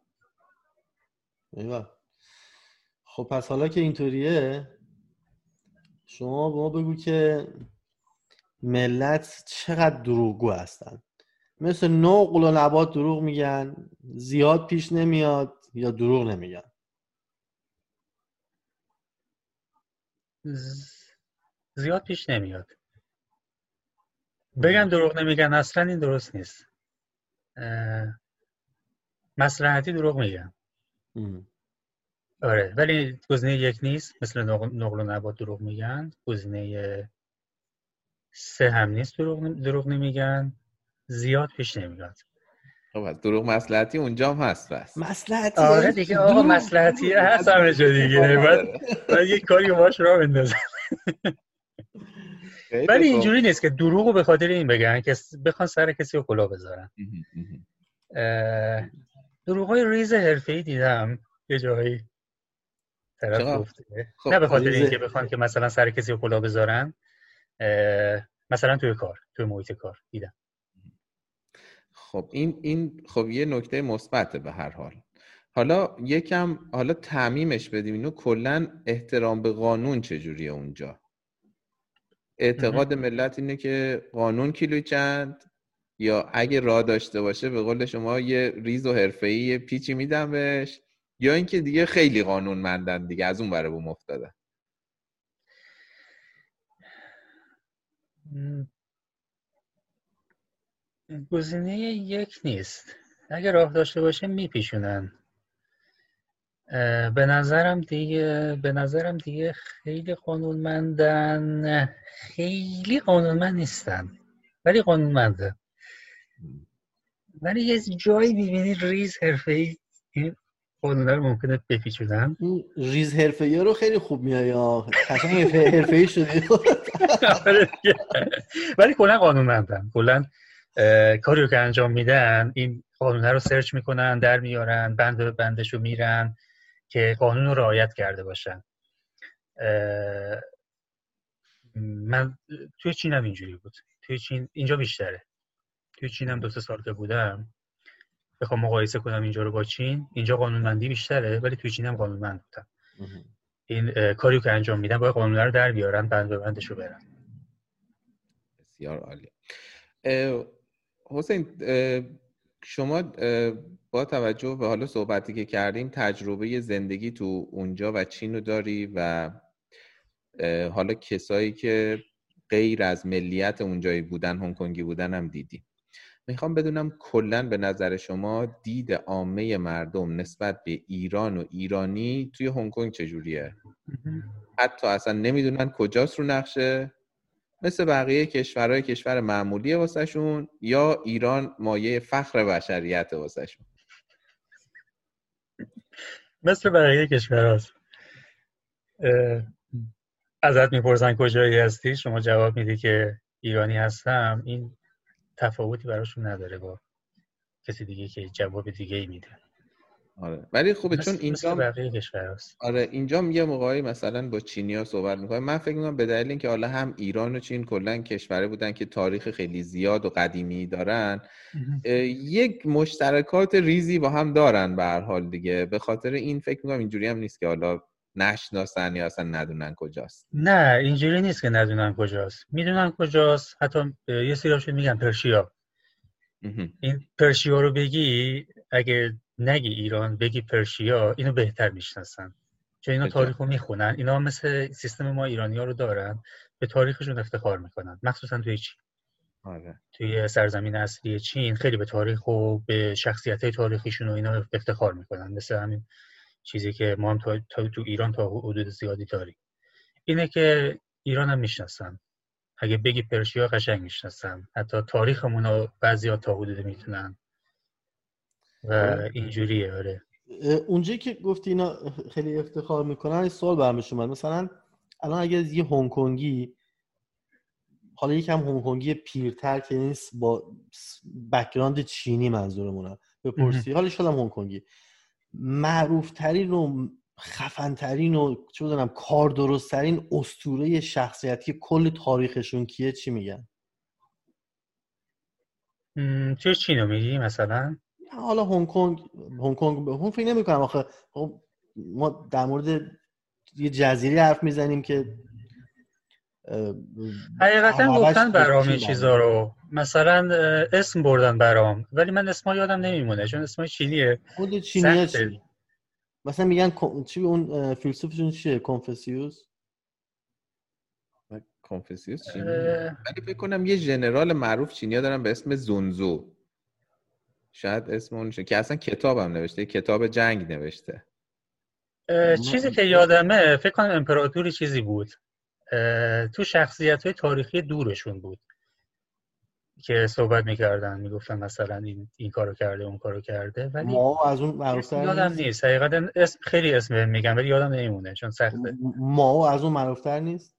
ایوه. خب پس حالا که اینطوریه شما به ما بگو که ملت چقدر دروغگو هستن. مثل نقل و نبات دروغ میگن زیاد پیش نمیاد یا دروغ نمیگن؟ زیاد پیش نمیاد. بگم دروغ نمیگن اصلا این درست نیست. مسلحتی دروغ میگن. آره ولی گزینه یک نیست. مثل نقل و نبات دروغ میگن. گزینه سه هم نیست دروغ, دروغ نمیگن. زیاد پیش نمیاد. خب دروغ مسلحتی اونجا هم هست بس مسلحتی آره دیگه آقا مسلحتی هست همه جا دیگه. باید, باید یک کاری باش را بندازن ولی اینجوری نیست که دروغ به خاطر این بگن. که بخوان سر کسی رو کلا بذارن. دروغ های ریز حرفه‌ای دیدم. یه جایی طرف؟ گفته. خب، نه به خاطر اینکه بخوان که مثلا سر کسی رو کلاه بذارن مثلا توی کار توی محیط کار دیدم. خب این این خب یه نکته مثبته به هر حال. حالا یکم حالا تعمیمش بدیم. اینو کلا احترام به قانون چجوریه اونجا؟ اعتقاد ملت اینه که قانون کیلوی چند یا اگه راه داشته باشه به قول شما یه ریز و حرفه‌ای پیچی میدم بهش. یا اینکه دیگه خیلی قانون مندن دیگه از اون بره بوم افتادن م، گزینه یک نیست. اگه راه داشته باشه میپیشونن. به نظرم دیگه به نظرم دیگه خیلی قانونمندن. خیلی قانونمند نیستن ولی قانونمندن ولی یه جایی می‌بینی ریز حرفه‌ای این قانونه رو ممکنه بپیچونن. ریز حرفه رو خیلی خوب میای قشنگ حرفه ای شدی. آره. ولی کلا قانونمندن. کلا کاری رو که انجام میدن این قانونه رو search می‌کنن در میارن بند به بندش رو میرن. که قانون رو رعایت کرده باشن. من توی چین هم اینجوری بود. توی چین اینجا بیشتره. توی چین هم دو سه سال که بودم. بخوام مقایسه کنم اینجا رو با چین. اینجا قانونمندی بیشتره ولی توی چین هم قانونمند بودن این کاری که انجام میدن باید قانونه رو در بیارن بند به بندش رو برن بسیار عالی. حسین شما با توجه به حالا صحبتی که کردیم تجربه زندگی تو اونجا و چین رو داری و حالا کسایی که غیر از ملیت اونجایی بودن هنگ کنگی بودن هم دیدی. می‌خوام بدونم کلا به نظر شما دید عامه مردم نسبت به ایران و ایرانی توی هنگ کنگ چجوریه حتی اصلا نمی‌دونن کجاست رو نقشه. مثل بقیه کشورهای کشور معمولی واسهشون یا ایران مایه فخر بشریت واسهشون؟ مثل بقیه کشور هست. ازت می‌پرسن کجایی هستی؟ شما جواب میدی که ایرانی هستم. این تفاوتی براشون نداره با کسی دیگه که جواب دیگه ای میده. آره. ولی خوبه چون اینجا آره اینجا یه موقعی مثلا با چینیا صحبت می‌کنم. من فکر می‌کنم به دلیل اینکه حالا هم ایران و چین کلا کشوره بودن که تاریخ خیلی زیاد و قدیمی دارن یک مشترکات ریزی با هم دارن به هر حال دیگه. به خاطر این فکر می‌کنم اینجوری هم نیست که حالا نشناسن یا اصلا ندونن کجاست. نه اینجوری نیست که ندونن کجاست. می‌دونن کجاست. حتی یه سریاشون میگن پرشیا. این پرشیا رو بگی اگه نگی ایران بگی پرشیا اینو بهتر می‌شناسن. چون اینا. تاریخ رو می‌خونن. اینا مثل سیستم ما ایرانی ها رو دارن. به تاریخشون افتخار می‌کنن. مخصوصا توی چین. آره. توی سرزمین اصلی چین خیلی به تاریخ و به شخصیت تاریخیشون و اینا افتخار می‌کنن. مثل همین چیزی که ما هم تا, تا تو ایران تا حدود زیادی داریم. اینه که ایران هم می‌شناسن. اگه بگی پرشیا قشنگ می‌شناسن. حتی تاریخمون رو بعضی تا حدود می‌تونن و. اینجوریه آره. اونجایی که گفتی اینا خیلی افتخار می‌کنن سوال برمش اومد. مثلا الان اگه یه هنگ کنگی حالا یکم هنگ کنگی پیرتر که نیست با background چینی منظورمونم بپرسی. حالا شدم هنگ کنگی معروف ترین و خفن ترین و چه بدونم کار درست ترین اسطوره شخصیتی کل تاریخشون کیه؟ چی میگن؟ م، توی چین رو میگی مثلا؟ حالا هنگ کنگ هنگ کنگ هم فکر نمی‌کنم آخه خب ما در مورد یه جزیره حرف می‌زنیم که حقیقتا گفتن برام این چیزا رو. مثلا اسم بردن برام. ولی من اسما یادم نمیمونه چون اسمای چینیه. خود چینی سخته. چی؟ مثلا میگن چی اون فیلسوفشون چیه؟ کنفوسیوس؟ کنفوسیوس چینی اه، ولی فکر کنم یه ژنرال معروف چینیا دارن به اسم زونزو. شاید اسم اونشه که اصلا کتاب هم نوشته کتاب جنگ نوشته. چیزی که یادمه فکر کنم امپراتوری چیزی بود. تو شخصیت های تاریخی دورشون بود که صحبت می‌کردن می‌گفتن مثلا این, این کارو کرده اون کارو کرده ولی ما از اون یادم نیست. حقیقتا اسم خیلی اسم میگم ولی یادم نمیمونه چون سخته. ما از اون معروفتر نیست؟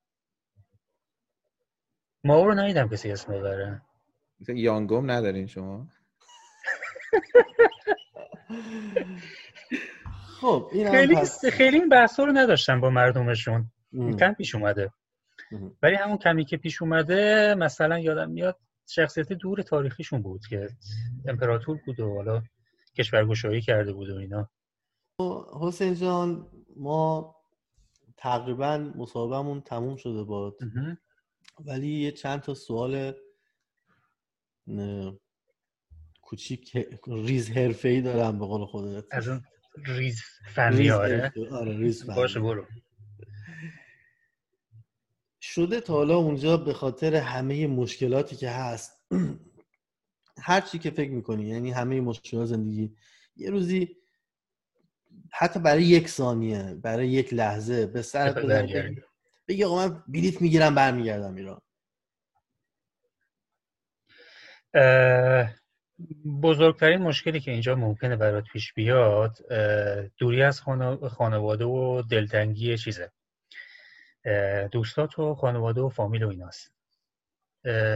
ما رو ندیدم کسی اسم ببره. مثلا یانگوم ندارین شما؟ خب این خیلی خیلی این بحثا رو نداشتن با مردمشون. کم پیش اومده. ولی همون کمی که پیش اومده مثلا یادم میاد شخصیت دور تاریخیشون بود که امپراتور بود و حالا کشورگشایی کرده بود و اینا. حسین جان ما تقریبا مصاحبهمون تموم شده بود ولی یه چند تا سوال کوچیک ریز حرفه ای دارم به قول خودت. از اون ریز فنی آره. آره ریز فنی. باشه برو. شده تا حالا اونجا به خاطر همه مشکلاتی که هست هر چی که فکر می‌کنی یعنی همه مشکلات زندگی یه روزی حتی برای یک ثانیه برای یک لحظه به سر بگی آقا من بلیت می‌گیرم برمیگردم ایران. بزرگترین مشکلی که اینجا ممکنه برات پیش بیاد دوری از خانواده و دلتنگی چیزه. دوستات و خانواده و فامیل و ایناست.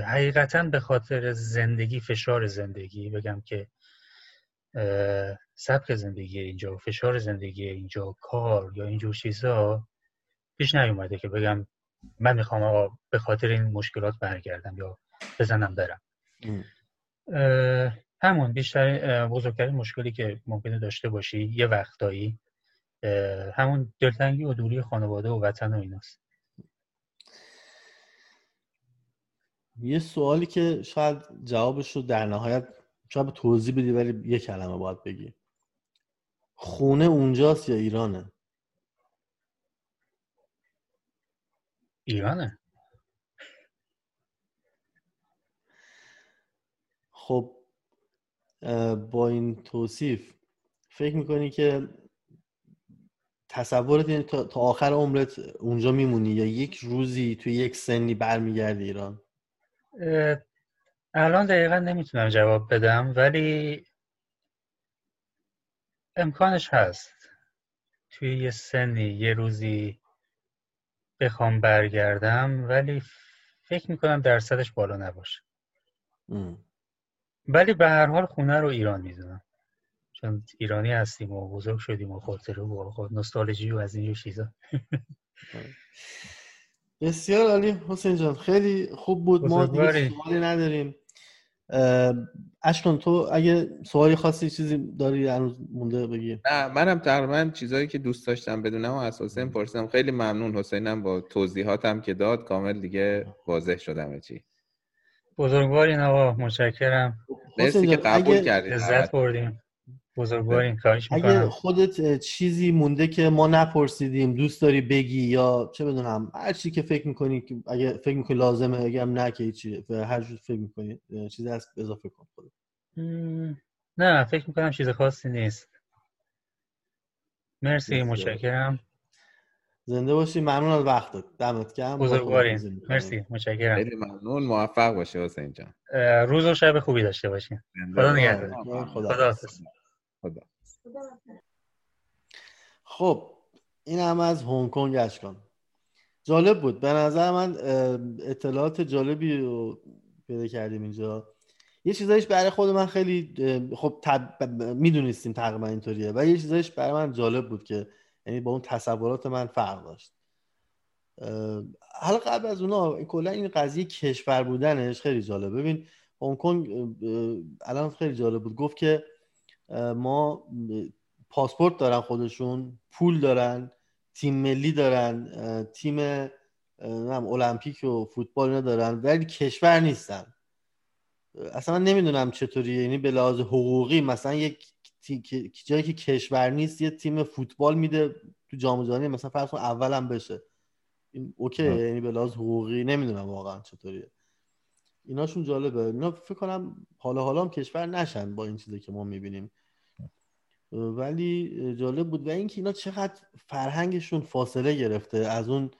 حقیقتا به خاطر زندگی فشار زندگی بگم که سبک زندگی اینجا فشار زندگی اینجا کار یا اینجور چیزا پیش نیومده که بگم من می‌خوام به خاطر این مشکلات برگردم یا بزنم برم. همون بیشتر بزرگترین مشکلی که ممکنه داشته باشی یه وقتایی همون دلتنگی و دوری خانواده و وطن و ایناست. یه سوالی که شاید جوابش رو در نهایت شاید توضیح بدی ولی یه کلمه باید بگی. خونه اونجاست یا ایرانه؟ ایرانه. خب با این توصیف فکر می‌کنی که تصورت اینه تا, آخر عمرت اونجا میمونی یا یک روزی توی یک سنی برمیگردی ایران؟ الان دقیقا نمی‌تونم جواب بدم ولی امکانش هست توی یه سنی یه روزی بخوام برگردم ولی فکر می‌کنم درصدش بالا نباشه. ولی به هر حال خونه رو ایران می‌دونم. چون ایرانی هستیم و بزرگ شدیم و خاطره و خود نوستالژی و از این چیزا. بسیار عالی حسین جان. خیلی خوب بود. ما دیگه سوالی نداریم. اشکان تو اگه سوالی خاصی چیزی داری هنوز مونده بگی؟ نه منم تقریبا چیزایی که دوست داشتم بدونم و از حسین پرسیدم. خیلی ممنون حسینم با توضیحاتم که داد. کامل دیگه واضح شدم چی. بزرگوارین آقا متشکرم. مرسی که قبول کردید لذت بردیم. بزرگوارین کارش اگه خودت چیزی مونده که ما نپرسیدیم دوست داری بگی یا چه بدونم هر چی که فکر می‌کنی اگه فکر می‌کنی لازمه اگه هم نه که چی هر جور فکر می‌کنی چیزی هست اضافه کن خودت. نه فکر می‌کنم چیز خاصی نیست. مرسی. متشکرم. زنده باشی. ممنون از وقتت دمت گرم. بزرگوارین مرسی. متشکرم. خیلی ممنون. موفق باشه حسین جان. روز و شب خوبی داشته باشین خدا نگهدار. خدا خدا خب این هم از هنگ کنگ اشکان. جالب بود. به نظر من اطلاعات جالبی رو پیدا کردیم اینجا. یه چیزایش برای خود من خیلی خب تب... می‌دونستیم تقریبا اینطوریه. و یه چیزایش برای من جالب بود که یعنی با اون تصورات من فرق داشت. حالا قبل از اونا کلا این قضیه کشور بودنش خیلی جالب. ببین هنگ کنگ الان خیلی جالب بود. گفت که ما پاسپورت دارن خودشون پول دارن تیم ملی دارن تیم المپیک و فوتبال ندارن ولی کشور نیستن. اصلا من نمی‌دونم چطوریه. یعنی به لحاظ حقوقی مثلا یک جایی که کشور نیست یه تیم فوتبال میده تو جام جهانی مثلا فرض کن اولم بشه. این اوکی یعنی به لحاظ حقوقی نمی‌دونم واقعا چطوریه. ایناشون جالبه. اینا فکر کنم حالا حالا هم کشور نشن با این چیزی که ما می‌بینیم. ولی جالب بود. و اینکه اینا چقدر فرهنگشون فاصله گرفته از اون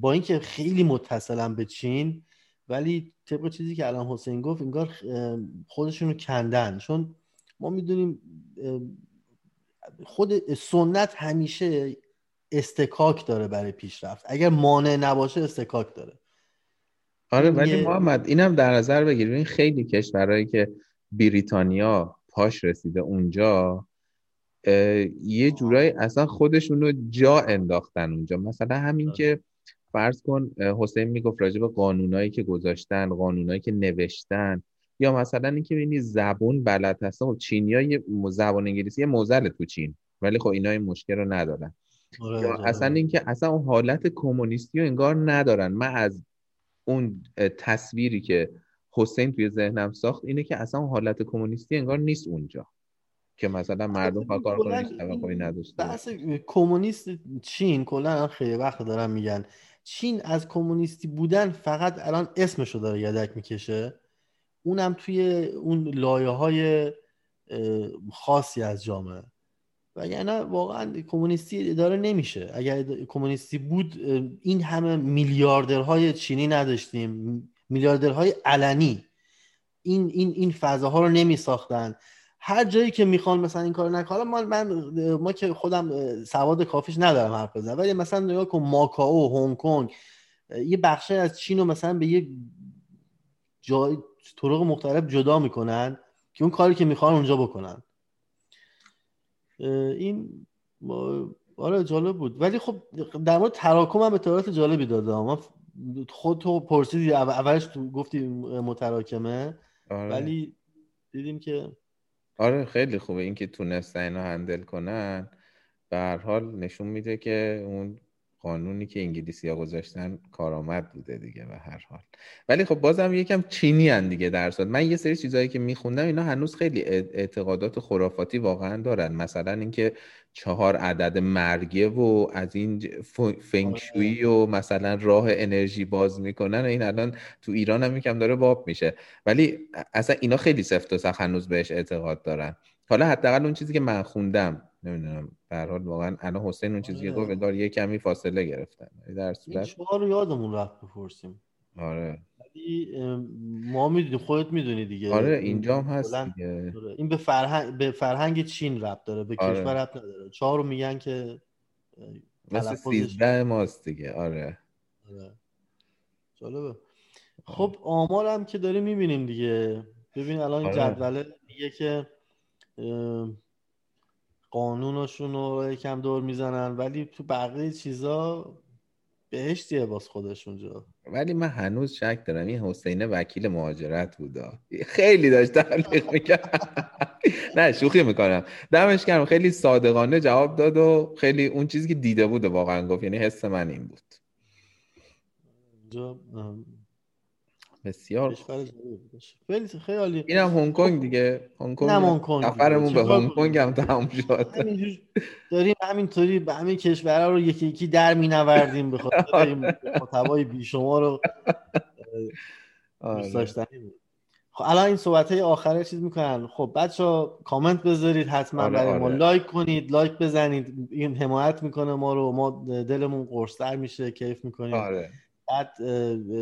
با اینکه خیلی متصلن به چین ولی طبق چیزی که الان حسین گفت انگار خودشون رو کندن. چون ما می‌دونیم خود سنت همیشه استکاک داره برای پیشرفت. اگر مانع نباشه استکاک داره. آره ولی محمد اینم در نظر بگیر این خیلی کشورهایی که بریتانیا پاش رسیده اونجا یه جورایی اصلا خودشون رو جا انداختن اونجا. مثلا همین که فرض کن حسین می‌گفت راجع به قانونایی که گذاشتن قانونایی که نوشتن. یا مثلا اینکه ببینی زبون بلد هستن خب چینی زبان انگلیسی یه موزل تو چین ولی خب اینا این مشکل رو ندارن. آره، یا آره. اصلا اینکه اصلا اون حالت کمونیستی رو انگار ندارن. من از اون تصویری که حسین توی ذهنم ساخت اینه که اصلا اون حالت کمونیستی انگار نیست اونجا. که مثلا مردم فقط کار کنن نداشته بحث کمونیست چین کلا خیلی وقت دارن میگن. چین از کمونیستی بودن فقط الان اسمشو داره یدک می‌کشه. اونم توی اون لایه های خاصی از جامعه. و یعنی واقعا کمونیستی اداره نمیشه. اگر کمونیستی بود این همه میلیاردرهای چینی نداشتیم میلیاردرهای علنی. این این این فضاها رو نمی ساختن هر جایی که می‌خوان مثلا این کار نکنه من, من ما که خودم سواد کافیش ندارم حرف بزنم ولی مثلا نگاه کن ماکائو هنگ کنگ یه بخشی از چین رو مثلا به یه جای طرق مختلف جدا می‌کنن که اون کاری که می‌خوان اونجا بکنن. این آره جالب بود. ولی خب در مورد تراکم هم اطلاعات جالبی داده ما خود تو پرسیدی اولش تو گفتی متراکمه. آره. ولی دیدیم که آره خیلی خوبه. اینکه تونستن اینو هندل کنن. به هر حال نشون میده که اون قانونی که انگلیسی ها گذاشتن کارآمد بوده دیگه به هر حال. ولی خب بازم یکم چینی هن دیگه در صورت. من یه سری چیزهایی که میخوندم اینا هنوز خیلی اعتقادات خرافاتی واقعا دارن. مثلا اینکه چهار عدد مرگه و از این فنگشویی و مثلا راه انرژی باز می‌کنن و این الان تو ایران هم یکم داره باب میشه. ولی اصلا اینا خیلی سفت و سخت هنوز بهش اعتقاد دارن. حالا حداقل اون چیزی که من خوندم نمی‌دونم به حال واقعا الان حسین اون چیزی که گفت انگار یه کمی فاصله گرفتن. در صورت شما رو یادمون رفت بپرسیم. آره. ولی ما می‌دونیم خودت می‌دونی دیگه. آره اینجا هم هست دیگه. آره. این به فرهنگ به فرهنگ چین ربط داره به آره. کشور ربط نداره. چهار رو میگن که مثل سیزده ماست دیگه. آره. آره. جالبه. خب آمار هم که داریم می‌بینیم دیگه. ببین الان آره. جدوله میگه که قانونشون رو یکم دور می‌زنن ولی تو بقیه چیزا بهشتیه باز خودشون جا. ولی من هنوز شک دارم این حسینه وکیل مهاجرت بودا. خیلی داشت تبلیغ می‌کرد. نه شوخی می‌کنم. دمش کردم خیلی صادقانه جواب داد و خیلی اون چیزی که دیده بود واقعا گفت یعنی حس من این بود. بسیار خیلی خیلی اینم هنگ کنگ دیگه. هنگ کنگ هنگ کنگ سفرمون به هنگ کنگ هم تموم شد. داریم همینطوری به همین کشورها رو یکی یکی در مینوردیم به خاطر این محتوای بیشمار رو دوست داشتنی خب الان این صحبت های آخره چیز می‌کنن. خب بچه کامنت بذارید حتما آره برای ما آره. like کنید like بزنید. این حمایت می‌کنه ما رو. ما دلمون قرصتر میشه کیف می‌کنیم. آره. بعد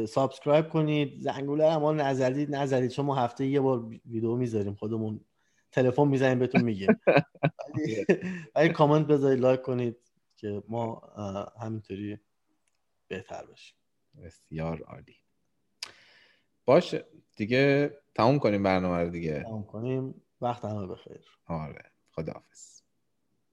subscribe کنید. زنگوله هم نزدید نزدید. چون ما هفته یه بار ویدیو می‌ذاریم. خودمون تلفن می‌زنیم بهتون میگیم. ولی کامنت بذارید like کنید که ما همینطوری بهتر بشیم بسیار عالی. باشه. دیگه تموم کنیم برنامه رو دیگه. تموم کنیم. وقت همه بخیر. آره. خداحافظ.